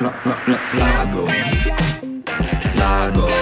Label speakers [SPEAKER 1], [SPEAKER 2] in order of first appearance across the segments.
[SPEAKER 1] la, la,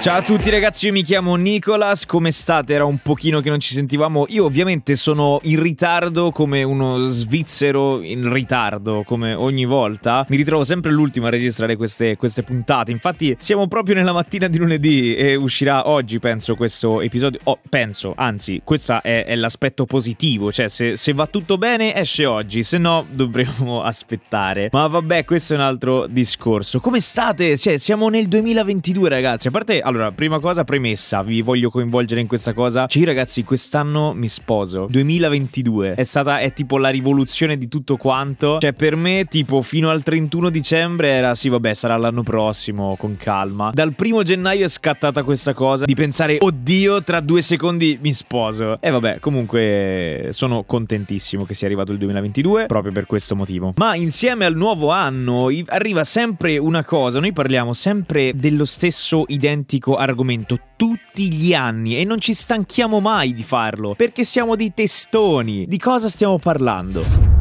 [SPEAKER 1] Ciao a tutti ragazzi, io mi chiamo Nicolas, come state? Era un pochino che non ci sentivamo. Io ovviamente sono in ritardo come uno svizzero in ritardo, come ogni volta. Mi ritrovo sempre l'ultimo a registrare queste, queste puntate. Infatti siamo proprio nella mattina di lunedì e uscirà oggi, penso, questo episodio. Oh, penso, anzi, questo è, è l'aspetto positivo. Cioè, se, se va tutto bene, esce oggi, se no dovremo aspettare. Ma vabbè, questo è un altro discorso. Come state? Cioè, siamo nel 2022 ragazzi. A parte allora, prima cosa, premessa, vi voglio coinvolgere in questa cosa. Cioè, ragazzi, quest'anno mi sposo. 2022. È stata, è tipo la rivoluzione di tutto quanto. Cioè, per me, tipo, fino al 31 dicembre era, sì, vabbè, sarà l'anno prossimo, con calma. Dal primo gennaio è scattata questa cosa di pensare, oddio, tra due secondi mi sposo. E vabbè, comunque, sono contentissimo che sia arrivato il 2022, proprio per questo motivo. Ma insieme al nuovo anno arriva sempre una cosa, noi parliamo sempre dello stesso identico identico argomento tutti gli anni e non ci stanchiamo mai di farlo perché siamo dei testoni. Di cosa stiamo parlando?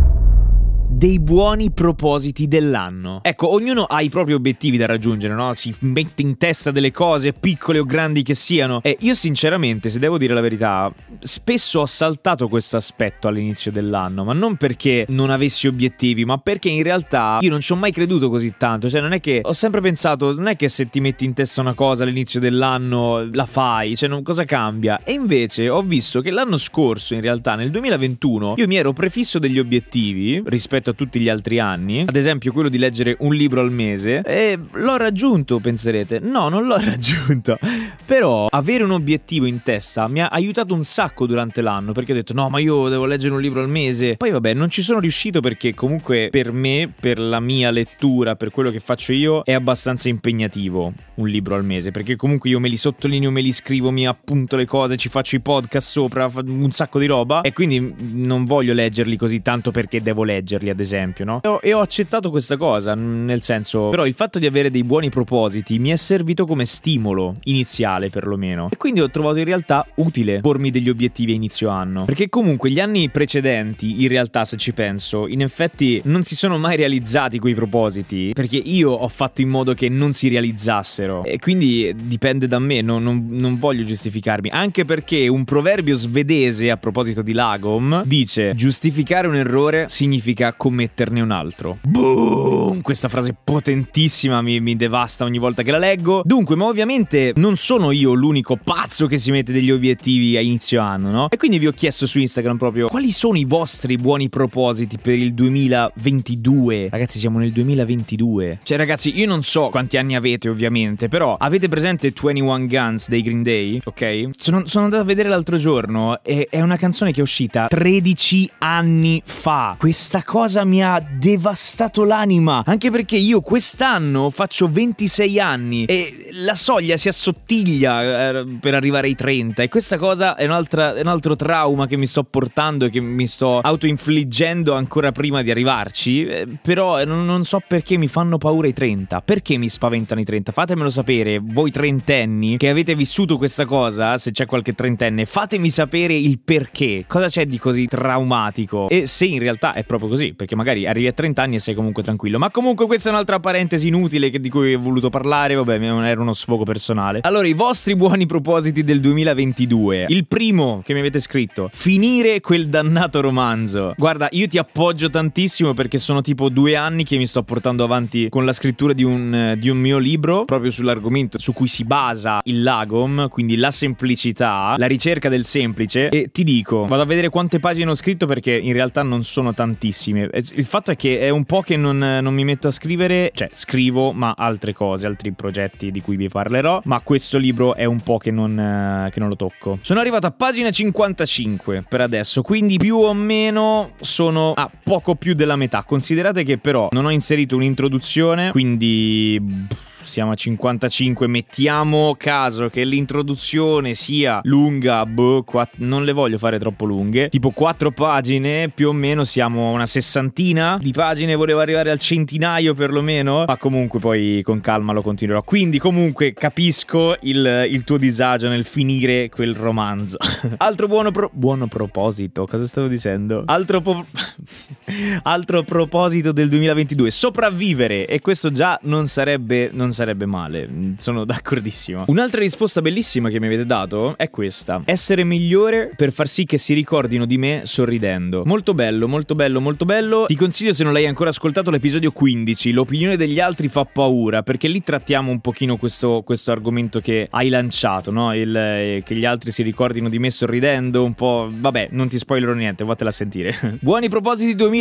[SPEAKER 1] Dei buoni propositi dell'anno. Ecco, ognuno ha i propri obiettivi da raggiungere, no? Si mette in testa delle cose, piccole o grandi che siano. E io sinceramente, se devo dire la verità, spesso ho saltato questo aspetto all'inizio dell'anno, ma non perché non avessi obiettivi, ma perché in realtà io non ci ho mai creduto così tanto. Cioè, non è che ho sempre pensato, non è che se ti metti in testa una cosa all'inizio dell'anno la fai, cioè non, cosa cambia? E invece ho visto che l'anno scorso, in realtà, nel 2021, io mi ero prefisso degli obiettivi rispetto rispetto a tutti gli altri anni, ad esempio quello di leggere un libro al mese, e l'ho raggiunto, penserete. No, non l'ho raggiunto. Però avere un obiettivo in testa mi ha aiutato un sacco durante l'anno, perché ho detto no, ma io devo leggere un libro al mese. Poi vabbè, non ci sono riuscito perché comunque per me, per la mia lettura, per quello che faccio io, è abbastanza impegnativo un libro al mese, perché comunque io me li sottolineo, me li scrivo, mi appunto le cose, ci faccio i podcast sopra, un sacco di roba e quindi non voglio leggerli così tanto perché devo leggerli ad esempio, no? E ho, e ho accettato questa cosa, nel senso, però il fatto di avere dei buoni propositi mi è servito come stimolo iniziale perlomeno. E quindi ho trovato in realtà utile pormi degli obiettivi a inizio anno. Perché comunque gli anni precedenti, in realtà se ci penso, in effetti non si sono mai realizzati quei propositi, perché io ho fatto in modo che non si realizzassero. E quindi dipende da me, non, non, non voglio giustificarmi. Anche perché un proverbio svedese a proposito di Lagom dice giustificare un errore significa commetterne un altro. Boom! Questa frase potentissima mi, mi devasta ogni volta che la leggo. Dunque, ma ovviamente non sono io l'unico pazzo che si mette degli obiettivi a inizio anno, no? E quindi vi ho chiesto su Instagram proprio quali sono i vostri buoni propositi per il 2022. Ragazzi, siamo nel 2022. Cioè, ragazzi, io non so quanti anni avete, ovviamente, però avete presente 21 Guns dei Green Day? Ok? Sono, sono andato a vedere l'altro giorno e è una canzone che è uscita 13 anni fa. Questa cosa mi ha devastato l'anima. Anche perché io quest'anno faccio 26 anni e la soglia si assottiglia eh, per arrivare ai 30. E questa cosa è, è, un altro trauma che mi sto portando e che mi sto autoinfliggendo ancora prima di arrivarci. Eh, però non, non so perché mi fanno paura i 30. Perché mi spaventano i 30? Fatemelo sapere, voi trentenni che avete vissuto questa cosa, se c'è qualche trentenne, fatemi sapere il perché. Cosa c'è di così traumatico? E se in realtà è proprio così, perché magari arrivi a 30 anni e sei comunque tranquillo. Ma comunque questa è un'altra parentesi inutile di cui ho voluto parlare, vabbè, era uno sfogo personale. Allora, i vostri buoni propositi del 2022. Il primo che mi avete scritto, finire quel dannato romanzo. Guarda, io ti appoggio tantissimo perché sono tipo due anni che mi sto portando avanti con la scrittura di un, di un mio libro, proprio sull'argomento su cui si basa il Lagom, quindi la semplicità, la ricerca del semplice. E ti dico, vado a vedere quante pagine ho scritto perché in realtà non sono tantissime il fatto è che è un po' che non, non, mi metto a scrivere, cioè scrivo, ma altre cose, altri progetti di cui vi parlerò. Ma questo libro è un po' che non, eh, che non lo tocco. Sono arrivato a pagina 55 per adesso, quindi più o meno sono a poco più della metà. Considerate che però non ho inserito un'introduzione, quindi siamo a 55, mettiamo caso che l'introduzione sia lunga, boh, quatt- non le voglio fare troppo lunghe, tipo 4 pagine, più o meno siamo a una sessantina di pagine, volevo arrivare al centinaio perlomeno, ma comunque poi con calma lo continuerò. Quindi comunque capisco il, il tuo disagio nel finire quel romanzo. Altro buono, pro- buono proposito, cosa stavo dicendo? Altro, po- altro proposito del 2022, sopravvivere e questo già non sarebbe, non sarebbe male, sono d'accordissimo. Un'altra risposta bellissima che mi avete dato è questa, essere migliore per far sì che si ricordino di me sorridendo. Molto bello, molto bello, molto bello. Ti consiglio se non l'hai ancora ascoltato l'episodio 15, l'opinione degli altri fa paura, perché lì trattiamo un pochino questo, questo argomento che hai lanciato, no? Il, eh, che gli altri si ricordino di me sorridendo, un po'... Vabbè, non ti spoilerò niente, vatela a sentire. Buoni propositi 2022,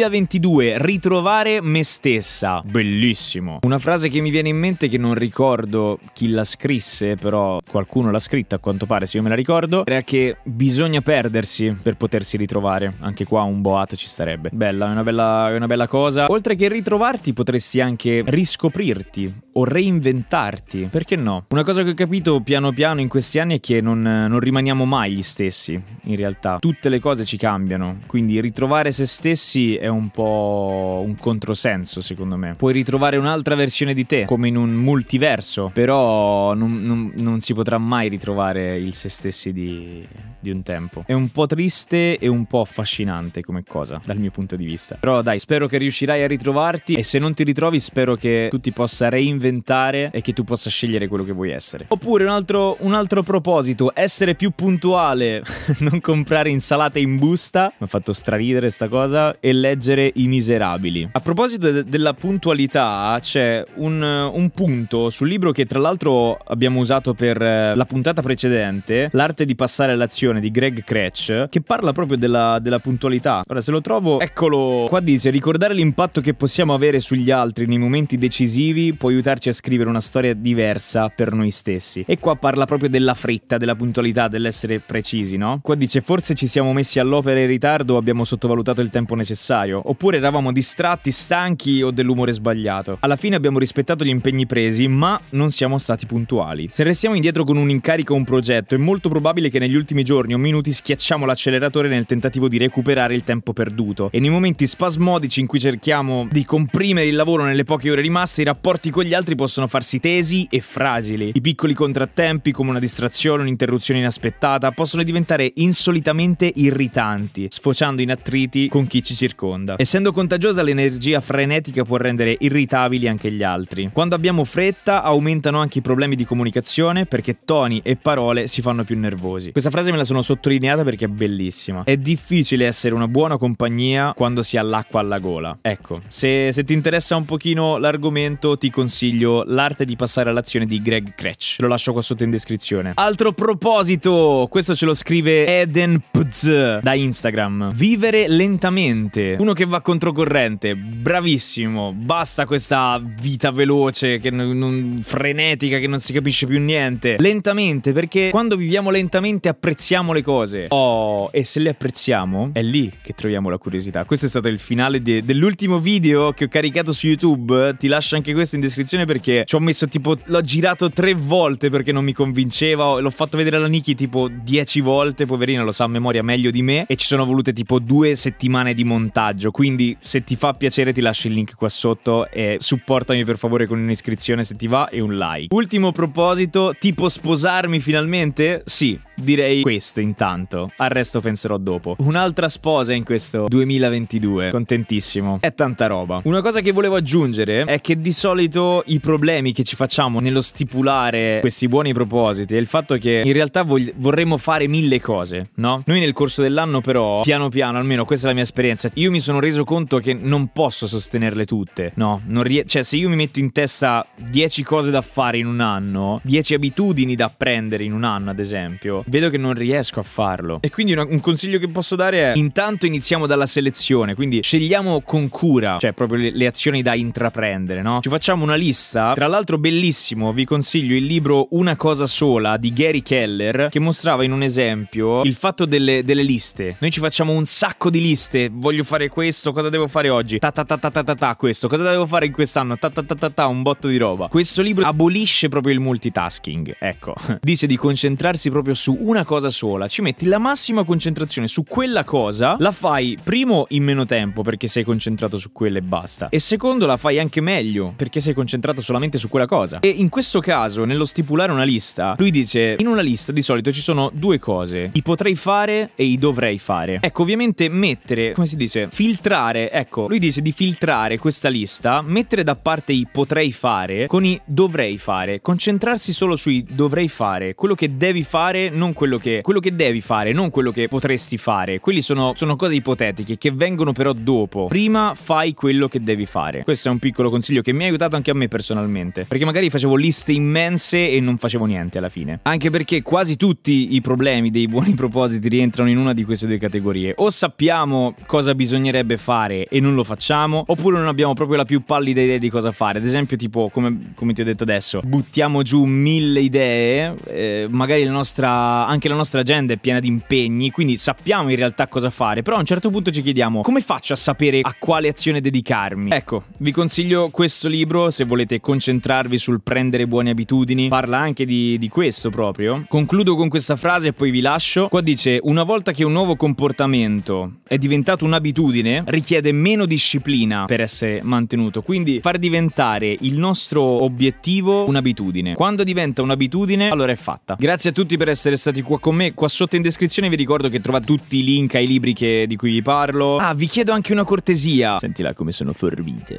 [SPEAKER 1] ritrovare me stessa. Bellissimo. Una frase che mi viene in mente che non ricordo chi la scrisse, però qualcuno l'ha scritta a quanto pare, se io me la ricordo, era che bisogna perdersi per potersi ritrovare. Anche qua un boato ci starebbe. Bella, è una bella, è una bella cosa. Oltre che ritrovarti, potresti anche riscoprirti o reinventarti. Perché no? Una cosa che ho capito piano piano in questi anni è che non, non rimaniamo mai gli stessi, in realtà. Tutte le cose ci cambiano, quindi ritrovare se stessi è un po' un controsenso, secondo me. Puoi ritrovare un'altra versione di te, come in un multiverso, però non, non, non si potrà mai ritrovare il se stessi di, di un tempo. È un po' triste e un po' affascinante come cosa, dal mio punto di vista. Però dai, spero che riuscirai a ritrovarti e se non ti ritrovi spero che tu ti possa reinventare e che tu possa scegliere quello che vuoi essere. Oppure un altro, un altro proposito, essere più puntuale, non comprare insalate in busta, mi ha fatto straridere sta cosa, e leggere I Miserabili. A proposito de- della puntualità, c'è un, un punto sul libro che tra l'altro abbiamo usato per eh, la puntata precedente, L'arte di passare all'azione di Greg Cratch, che parla proprio della, della puntualità. Ora, se lo trovo, eccolo. Qua dice: ricordare l'impatto che possiamo avere sugli altri nei momenti decisivi può aiutarci a scrivere una storia diversa per noi stessi. E qua parla proprio della fretta, della puntualità, dell'essere precisi, no? Qua dice: forse ci siamo messi all'opera in ritardo o abbiamo sottovalutato il tempo necessario, oppure eravamo distratti, stanchi o dell'umore sbagliato. Alla fine abbiamo rispettato gli impegni presi, ma non siamo stati puntuali. Se restiamo indietro con un incarico o un progetto, è molto probabile che negli ultimi giorni o minuti schiacciamo l'acceleratore nel tentativo di recuperare il tempo perduto. E nei momenti spasmodici in cui cerchiamo di comprimere il lavoro nelle poche ore rimaste, i rapporti con gli altri possono farsi tesi e fragili. I piccoli contrattempi, come una distrazione un'interruzione inaspettata, possono diventare insolitamente irritanti, sfociando in attriti con chi ci circonda. Essendo contagiosa, l'energia frenetica può rendere irritabili anche gli altri. Quando abbiamo fretta, aumentano anche i problemi di comunicazione perché toni e parole si fanno più nervosi. Questa frase me la sono sottolineata perché è bellissima. È difficile essere una buona compagnia quando si ha l'acqua alla gola. Ecco, se, se ti interessa un pochino l'argomento, ti consiglio L'arte di passare all'azione di Greg Cratch. Lo lascio qua sotto in descrizione. Altro proposito, questo ce lo scrive Eden Pz da Instagram. Vivere lentamente. Uno che va controcorrente. Bravissimo. Basta questa vita veloce, che non, non, frenetica, che non si capisce più niente. Lentamente, perché quando viviamo lentamente apprezziamo le cose. Oh, e se le apprezziamo, è lì che troviamo la curiosità. Questo è stato il finale de- dell'ultimo video che ho caricato su YouTube. Ti lascio anche questo in descrizione perché ci ho messo tipo. L'ho girato tre volte perché non mi convinceva. L'ho fatto vedere alla Niki tipo dieci volte. Poverina lo sa a memoria meglio di me. E ci sono volute tipo due settimane di montaggio. Quindi, se ti fa piacere, ti lascio il link qua sotto. E supportami per favore con un'iscrizione se ti va e un like. Ultimo proposito: tipo sposarmi finalmente? Sì, direi questo intanto. Al resto penserò dopo. Un'altra sposa in questo 2022. Contentissimo. È tanta roba. Una cosa che volevo aggiungere è che di solito i problemi che ci facciamo nello stipulare questi buoni propositi è il fatto che in realtà vog- vorremmo fare mille cose, no? Noi nel corso dell'anno però, piano piano, almeno questa è la mia esperienza, io mi sono reso conto che non posso sostenerle tutte, no? Rie- cioè se io mi metto in testa 10 cose da fare in un anno, 10 abitudini da apprendere in un anno ad esempio, vedo che non riesco riesco a farlo. E quindi una, un consiglio che posso dare è intanto iniziamo dalla selezione, quindi scegliamo con cura, cioè proprio le, le azioni da intraprendere, no? Ci facciamo una lista, tra l'altro bellissimo, vi consiglio il libro Una cosa sola di Gary Keller che mostrava in un esempio il fatto delle, delle liste. Noi ci facciamo un sacco di liste, voglio fare questo, cosa devo fare oggi? Ta ta ta ta ta ta, ta questo, cosa devo fare in quest'anno? Ta ta ta ta ta, un botto di roba. Questo libro abolisce proprio il multitasking, ecco. Dice di concentrarsi proprio su una cosa sola, ci metti la massima concentrazione su quella cosa, la fai primo in meno tempo perché sei concentrato su quella e basta. E secondo la fai anche meglio perché sei concentrato solamente su quella cosa. E in questo caso, nello stipulare una lista, lui dice in una lista di solito ci sono due cose, i potrei fare e i dovrei fare. Ecco, ovviamente mettere, come si dice, filtrare, ecco, lui dice di filtrare questa lista, mettere da parte i potrei fare con i dovrei fare, concentrarsi solo sui dovrei fare, quello che devi fare, non quello che quello che devi fare, non quello che potresti fare. Quelli sono, sono cose ipotetiche che vengono però dopo. Prima fai quello che devi fare. Questo è un piccolo consiglio che mi ha aiutato anche a me personalmente, perché magari facevo liste immense e non facevo niente alla fine. Anche perché quasi tutti i problemi dei buoni propositi rientrano in una di queste due categorie. O sappiamo cosa bisognerebbe fare e non lo facciamo, oppure non abbiamo proprio la più pallida idea di cosa fare. Ad esempio, tipo, come, come ti ho detto adesso, buttiamo giù mille idee, eh, magari la nostra, anche la nostra agenda è piena di impegni, quindi sappiamo in realtà cosa fare, però a un certo punto ci chiediamo come faccio a sapere a quale azione dedicarmi. Ecco, vi consiglio questo libro se volete concentrarvi sul prendere buone abitudini, parla anche di, di questo proprio. Concludo con questa frase e poi vi lascio. Qua dice, una volta che un nuovo comportamento è diventato un'abitudine, richiede meno disciplina per essere mantenuto, quindi far diventare il nostro obiettivo un'abitudine. Quando diventa un'abitudine, allora è fatta. Grazie a tutti per essere stati qua con me. Qua sotto in descrizione vi ricordo che trovate tutti i link ai libri che, di cui vi parlo. Ah, vi chiedo anche una cortesia. Sentila come sono forbito.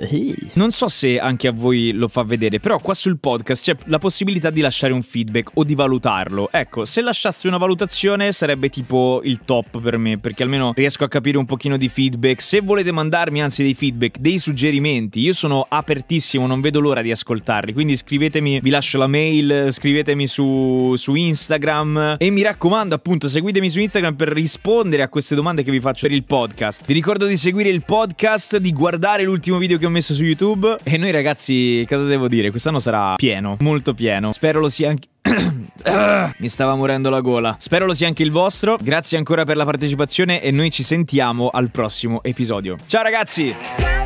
[SPEAKER 1] Non so se anche a voi lo fa vedere, però qua sul podcast c'è la possibilità di lasciare un feedback o di valutarlo. Ecco, se lasciassi una valutazione sarebbe tipo il top per me, perché almeno riesco a capire un pochino di feedback. Se volete mandarmi anzi dei feedback, dei suggerimenti, io sono apertissimo, non vedo l'ora di ascoltarli. Quindi scrivetemi, vi lascio la mail, scrivetemi su, su Instagram e mi raccomando appunto seguitemi su Instagram per rispondere a queste domande che vi faccio per il podcast. Vi ricordo di seguire il podcast, di guardare l'ultimo video che ho messo su YouTube e noi ragazzi, cosa devo dire? Quest'anno sarà pieno, molto pieno. Spero lo sia anche mi stava morendo la gola. Spero lo sia anche il vostro. Grazie ancora per la partecipazione e noi ci sentiamo al prossimo episodio. Ciao ragazzi!